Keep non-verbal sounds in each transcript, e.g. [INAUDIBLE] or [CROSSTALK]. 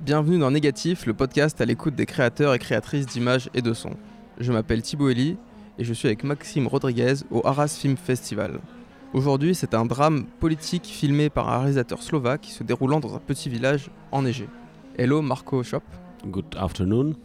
Bienvenue dans Négatif, le podcast à l'écoute des créateurs et créatrices d'images et de sons. Je m'appelle Thibaut Elie et je suis avec Maxime Rodriguez au Arras Film Festival. Aujourd'hui, c'est un drame politique filmé par un réalisateur slovaque se déroulant dans un petit village enneigé. Hello Marco Shop. Good afternoon.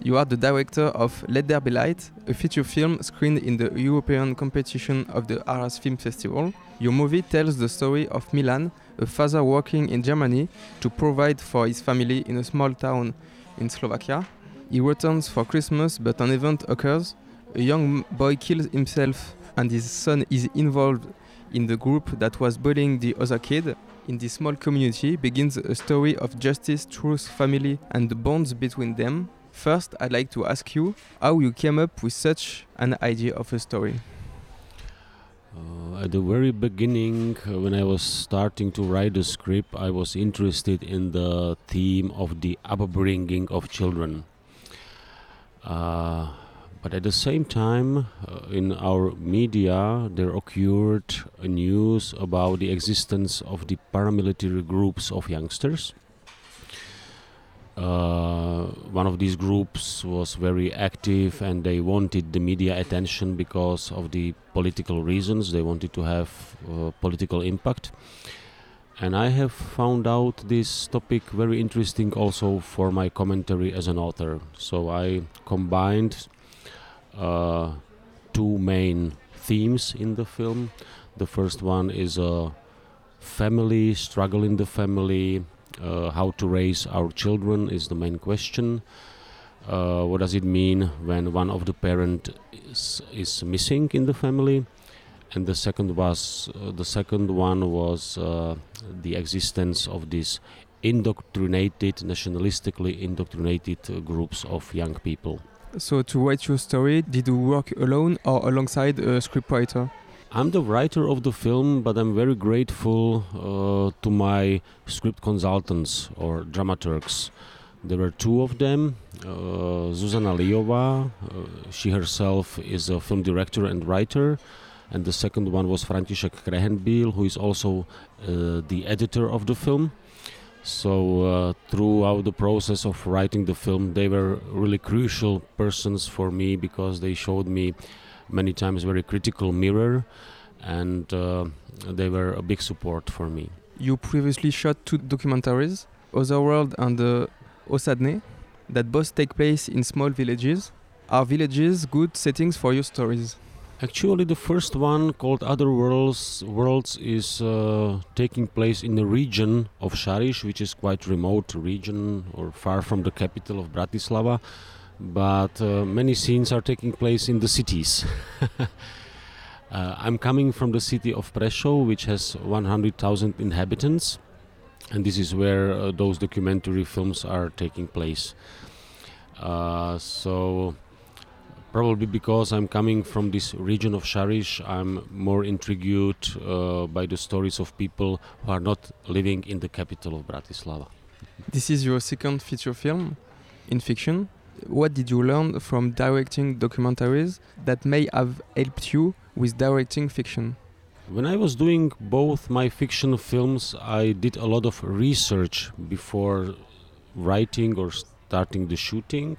You are the director of Let There Be Light, a feature film screened in the European competition of the Arras Film Festival. Your movie tells the story of Milan, a father working in Germany to provide for his family in a small town in Slovakia. He returns for Christmas, but an event occurs. A young boy kills himself, and his son is involved in the group that was bullying the other kid. In this small community begins a story of justice, truth, family, and the bonds between them. First, I'd like to ask you how you came up with such an idea of a story. Uh, at the very beginning, uh, when I was starting to write the script, I was interested in the theme of the upbringing of children. Uh, but at the same time, uh, in our media, there occurred news about the existence of the paramilitary groups of youngsters. Uh, one of these groups was very active and they wanted the media attention because of the political reasons. They wanted to have uh, political impact. And I have found out this topic very interesting also for my commentary as an author. So I combined two main themes in the film. The first one is a family, struggle in the family, uh, how to raise our children is the main question. Uh, what does it mean when one of the parent is, is missing in the family? And the second was uh, the second one was uh, the existence of these indoctrinated, nationalistically indoctrinated uh, groups of young people. So, to write your story, did you work alone or alongside a scriptwriter? I'm the writer of the film, but I'm very grateful uh, to my script consultants or dramaturgs. There were two of them. Uh, Zuzana Liova, uh, she herself is a film director and writer, and the second one was František Krähenbiel, who is also uh, the editor of the film. So uh, throughout the process of writing the film, they were really crucial persons for me because they showed me many times very critical mirror, and uh, they were a big support for me. You previously shot two documentaries, Otherworld and uh, Osadne, that both take place in small villages. Are villages good settings for your stories? Actually, the first one called Other Worlds Worlds is uh, taking place in the region of Šariš, which is quite remote region or far from the capital of Bratislava. But uh, many scenes are taking place in the cities. [LAUGHS] uh, I'm coming from the city of Prešov, which has 100,000 inhabitants, and this is where uh, those documentary films are taking place. Uh, so probably because I'm coming from this region of Šariš, I'm more intrigued uh, by the stories of people who are not living in the capital of Bratislava. This is your second feature film in fiction. What did you learn from directing documentaries that may have helped you with directing fiction? When I was doing both my fiction films, I did a lot of research before writing or starting the shooting.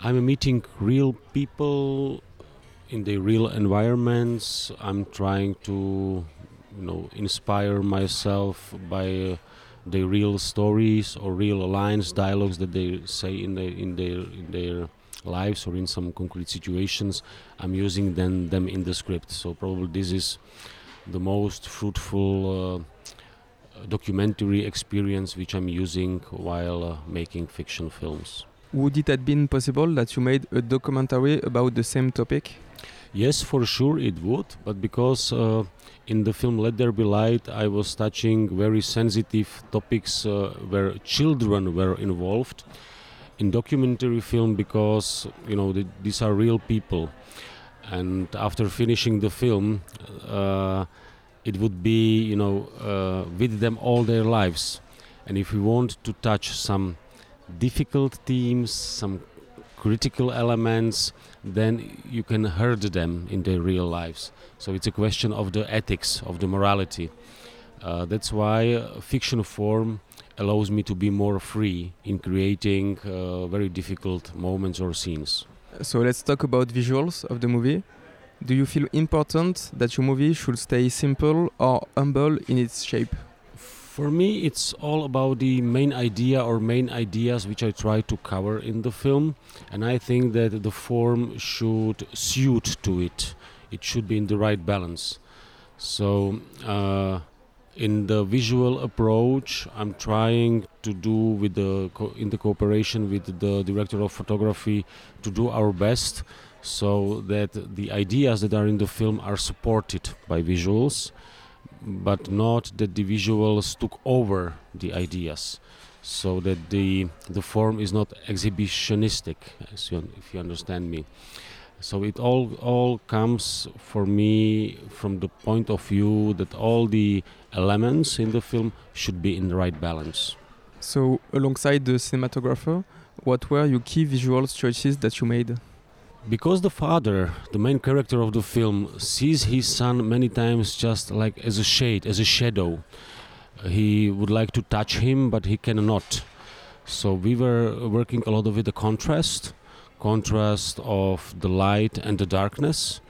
I'm meeting real people in the real environments. I'm trying to, you know, inspire myself by uh, the real stories or real lines, dialogues that they say in their in their in their lives or in some concrete situations. I'm using them them in the script. So probably this is the most fruitful. Uh, documentary experience which I'm using while uh, making fiction films. Would it have been possible that you made a documentary about the same topic? Yes, for sure it would, but because uh, in the film Let There Be Light I was touching very sensitive topics uh, where children were involved. In documentary film, because you know the, these are real people, and after finishing the film, uh, it would be you know uh, with them all their lives, and if we want to touch some difficult themes, some critical elements, then you can hurt them in their real lives. So it's a question of the ethics, of the morality. Uh, that's why uh, fiction form allows me to be more free in creating uh, very difficult moments or scenes. So let's talk about visuals of the movie. Do you feel important that your movie should stay simple or humble in its shape? For me, it's all about the main idea or main ideas which I try to cover in the film, and I think that the form should suit to it. It should be in the right balance. So, uh, in the visual approach, I'm trying to do with the co- in the cooperation with the director of photography to do our best so that the ideas that are in the film are supported by visuals but not that the visuals took over the ideas. So that the the form is not exhibitionistic you, if you understand me. So it all all comes for me from the point of view that all the elements in the film should be in the right balance. So alongside the cinematographer what were your key visual choices that you made because the father the main character of the film sees his son many times just like as a shade as a shadow. He would like to touch him but he cannot. So we were working a lot with the contrast contrast of the light and the darkness.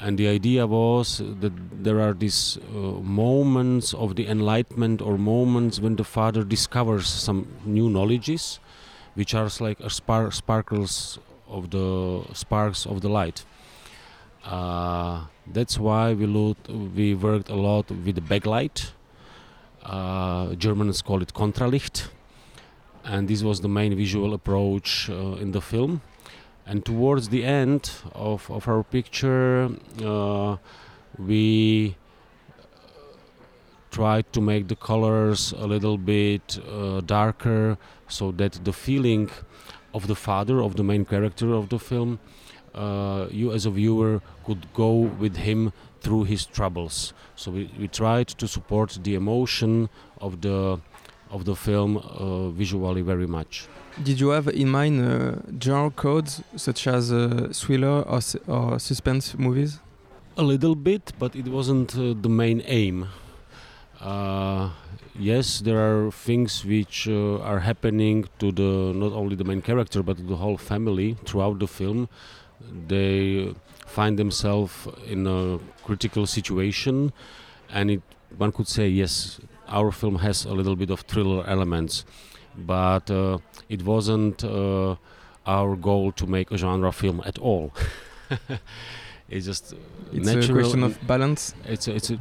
And the idea was that there are these uh, moments of the enlightenment or moments when the father discovers some new knowledges which are like spar- sparkles of the sparks of the light. Uh, that's why we looked, we worked a lot with the backlight. Uh, Germans call it Kontralicht, and this was the main visual approach uh, in the film. And towards the end of, of our picture, uh, we tried to make the colors a little bit uh, darker so that the feeling of the father of the main character of the film uh, you as a viewer could go with him through his troubles. So we, we tried to support the emotion of the of the film uh, visually very much. Did you have in mind uh, genre codes such as uh, thriller or, or, suspense movies? A little bit but it wasn't uh, the main aim uh, yes, there are things which uh, are happening to the not only the main character but the whole family throughout the film. They find themselves in a critical situation, and it, one could say yes, our film has a little bit of thriller elements, but uh, it wasn't uh, our goal to make a genre film at all. [LAUGHS] it's just it's a question of balance. It's a, it's a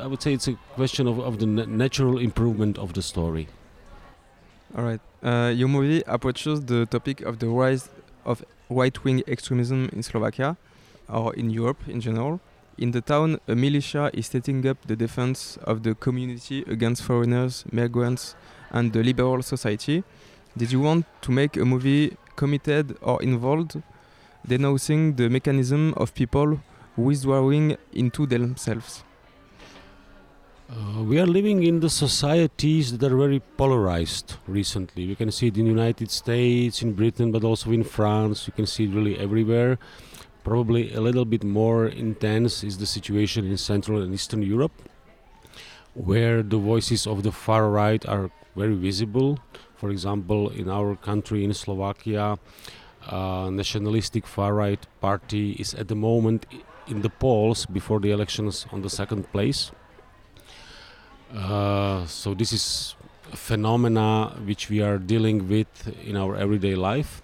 I would say it's a question of, of the natural improvement of the story. All right. Uh, your movie approaches the topic of the rise of right-wing extremism in Slovakia, or in Europe in general. In the town, a militia is setting up the defense of the community against foreigners, migrants, and the liberal society. Did you want to make a movie committed or involved, denouncing the mechanism of people withdrawing into themselves? Uh, we are living in the societies that are very polarized recently. We can see it in the United States, in Britain, but also in France. You can see it really everywhere. Probably a little bit more intense is the situation in Central and Eastern Europe, where the voices of the far right are very visible. For example, in our country, in Slovakia, uh, nationalistic far right party is at the moment in the polls before the elections on the second place uh, so this is phenomena which we are dealing with in our everyday life.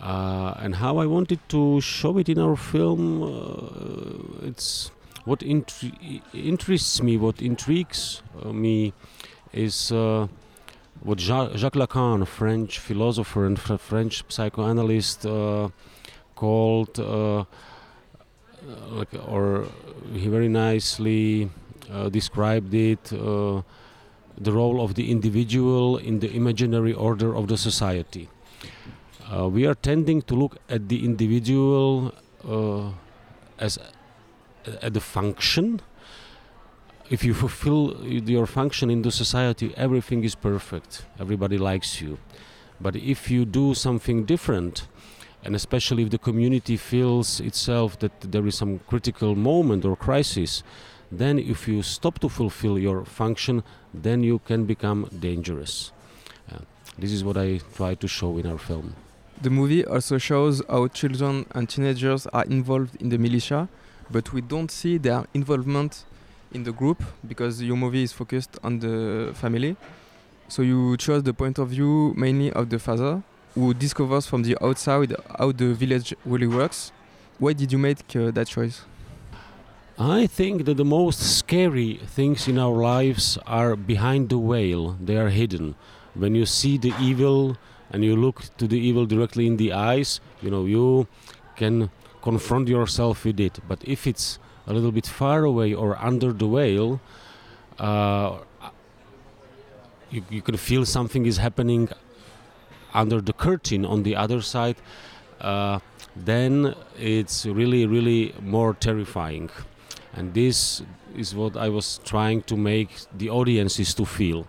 Uh, and how I wanted to show it in our film, uh, it's what intri- interests me, what intrigues uh, me, is uh, what Jacques Lacan, French philosopher and French psychoanalyst, called, like, or he very nicely described it uh, the role of the individual in the imaginary order of the society. Uh, we are tending to look at the individual as at the function if you fulfill your function in the society, everything is perfect. Everybody likes you. But if you do something different, and especially if the community feels itself that there is some critical moment or crisis, then if you stop to fulfill your function, then you can become dangerous. Uh, this is what I try to show in our film. The movie also shows how children and teenagers are involved in the militia, but we don't see their involvement in the group because your movie is focused on the family. So you chose the point of view mainly of the father, who discovers from the outside how the village really works. Why did you make uh, that choice? I think that the most scary things in our lives are behind the veil, they are hidden. When you see the evil and you look to the evil directly in the eyes, you know, you can confront yourself with it. But if it's a little bit far away or under the veil, uh, you, you can feel something is happening under the curtain on the other side, uh, then it's really, really more terrifying. And this is what I was trying to make the audiences to feel.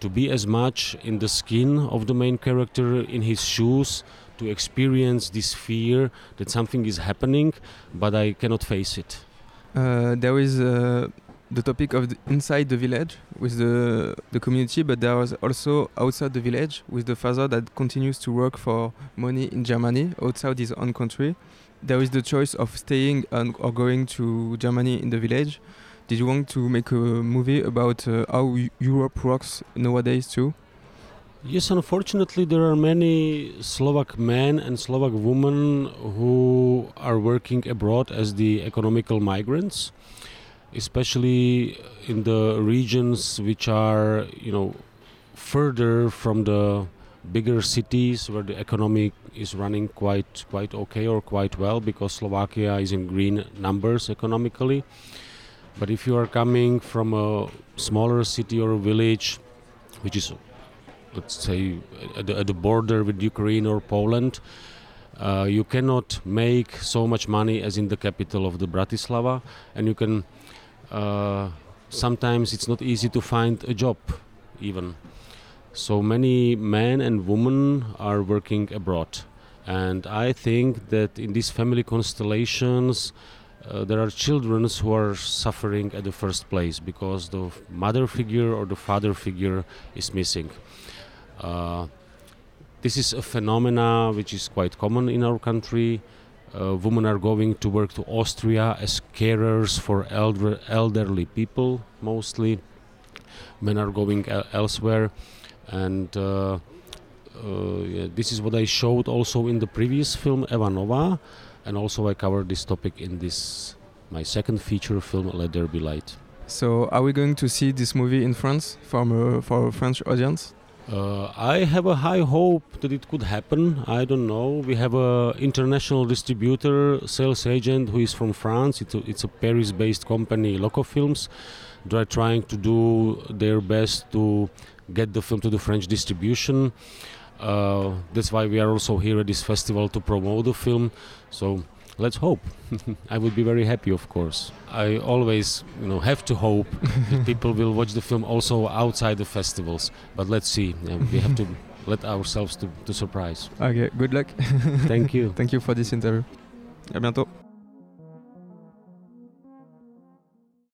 To be as much in the skin of the main character, in his shoes, to experience this fear that something is happening, but I cannot face it. Uh, there is uh, the topic of the inside the village with the the community, but there was also outside the village with the father that continues to work for money in Germany outside his own country. There is the choice of staying and, or going to Germany in the village. Did you want to make a movie about uh, how Europe works nowadays too? Yes, unfortunately, there are many Slovak men and Slovak women who are working abroad as the economical migrants especially in the regions which are you know further from the bigger cities where the economy is running quite quite okay or quite well because Slovakia is in green numbers economically. But if you are coming from a smaller city or a village which is let's say at the, at the border with Ukraine or Poland uh, you cannot make so much money as in the capital of the Bratislava. And you can uh, sometimes it's not easy to find a job even so many men and women are working abroad. And i think that in these family constellations uh, there are children who are suffering at the first place because the mother figure or the father figure is missing. Uh, this is a phenomena which is quite common in our country. Uh, women are going to work to Austria as carers for elder, elderly people mostly. Men are going el- elsewhere, and uh, uh, yeah, this is what I showed also in the previous film Eva Nová, and also I covered this topic in this my second feature film Let There Be Light. So, are we going to see this movie in France from for a French audience? Uh, I have a high hope that it could happen. I don't know. We have an international distributor, sales agent who is from France. It's a, it's a Paris-based company, Loco Films. They're trying to do their best to get the film to the French distribution. Uh, that's why we are also here at this festival to promote the film. So let's hope. [LAUGHS] I would be very happy, of course. I always, you know, have to hope [LAUGHS] that people will watch the film also outside the festivals. But let's see. Yeah, we have to [LAUGHS] let ourselves to, to surprise. Okay, good luck. Thank you. Thank you for this interview. À bientôt.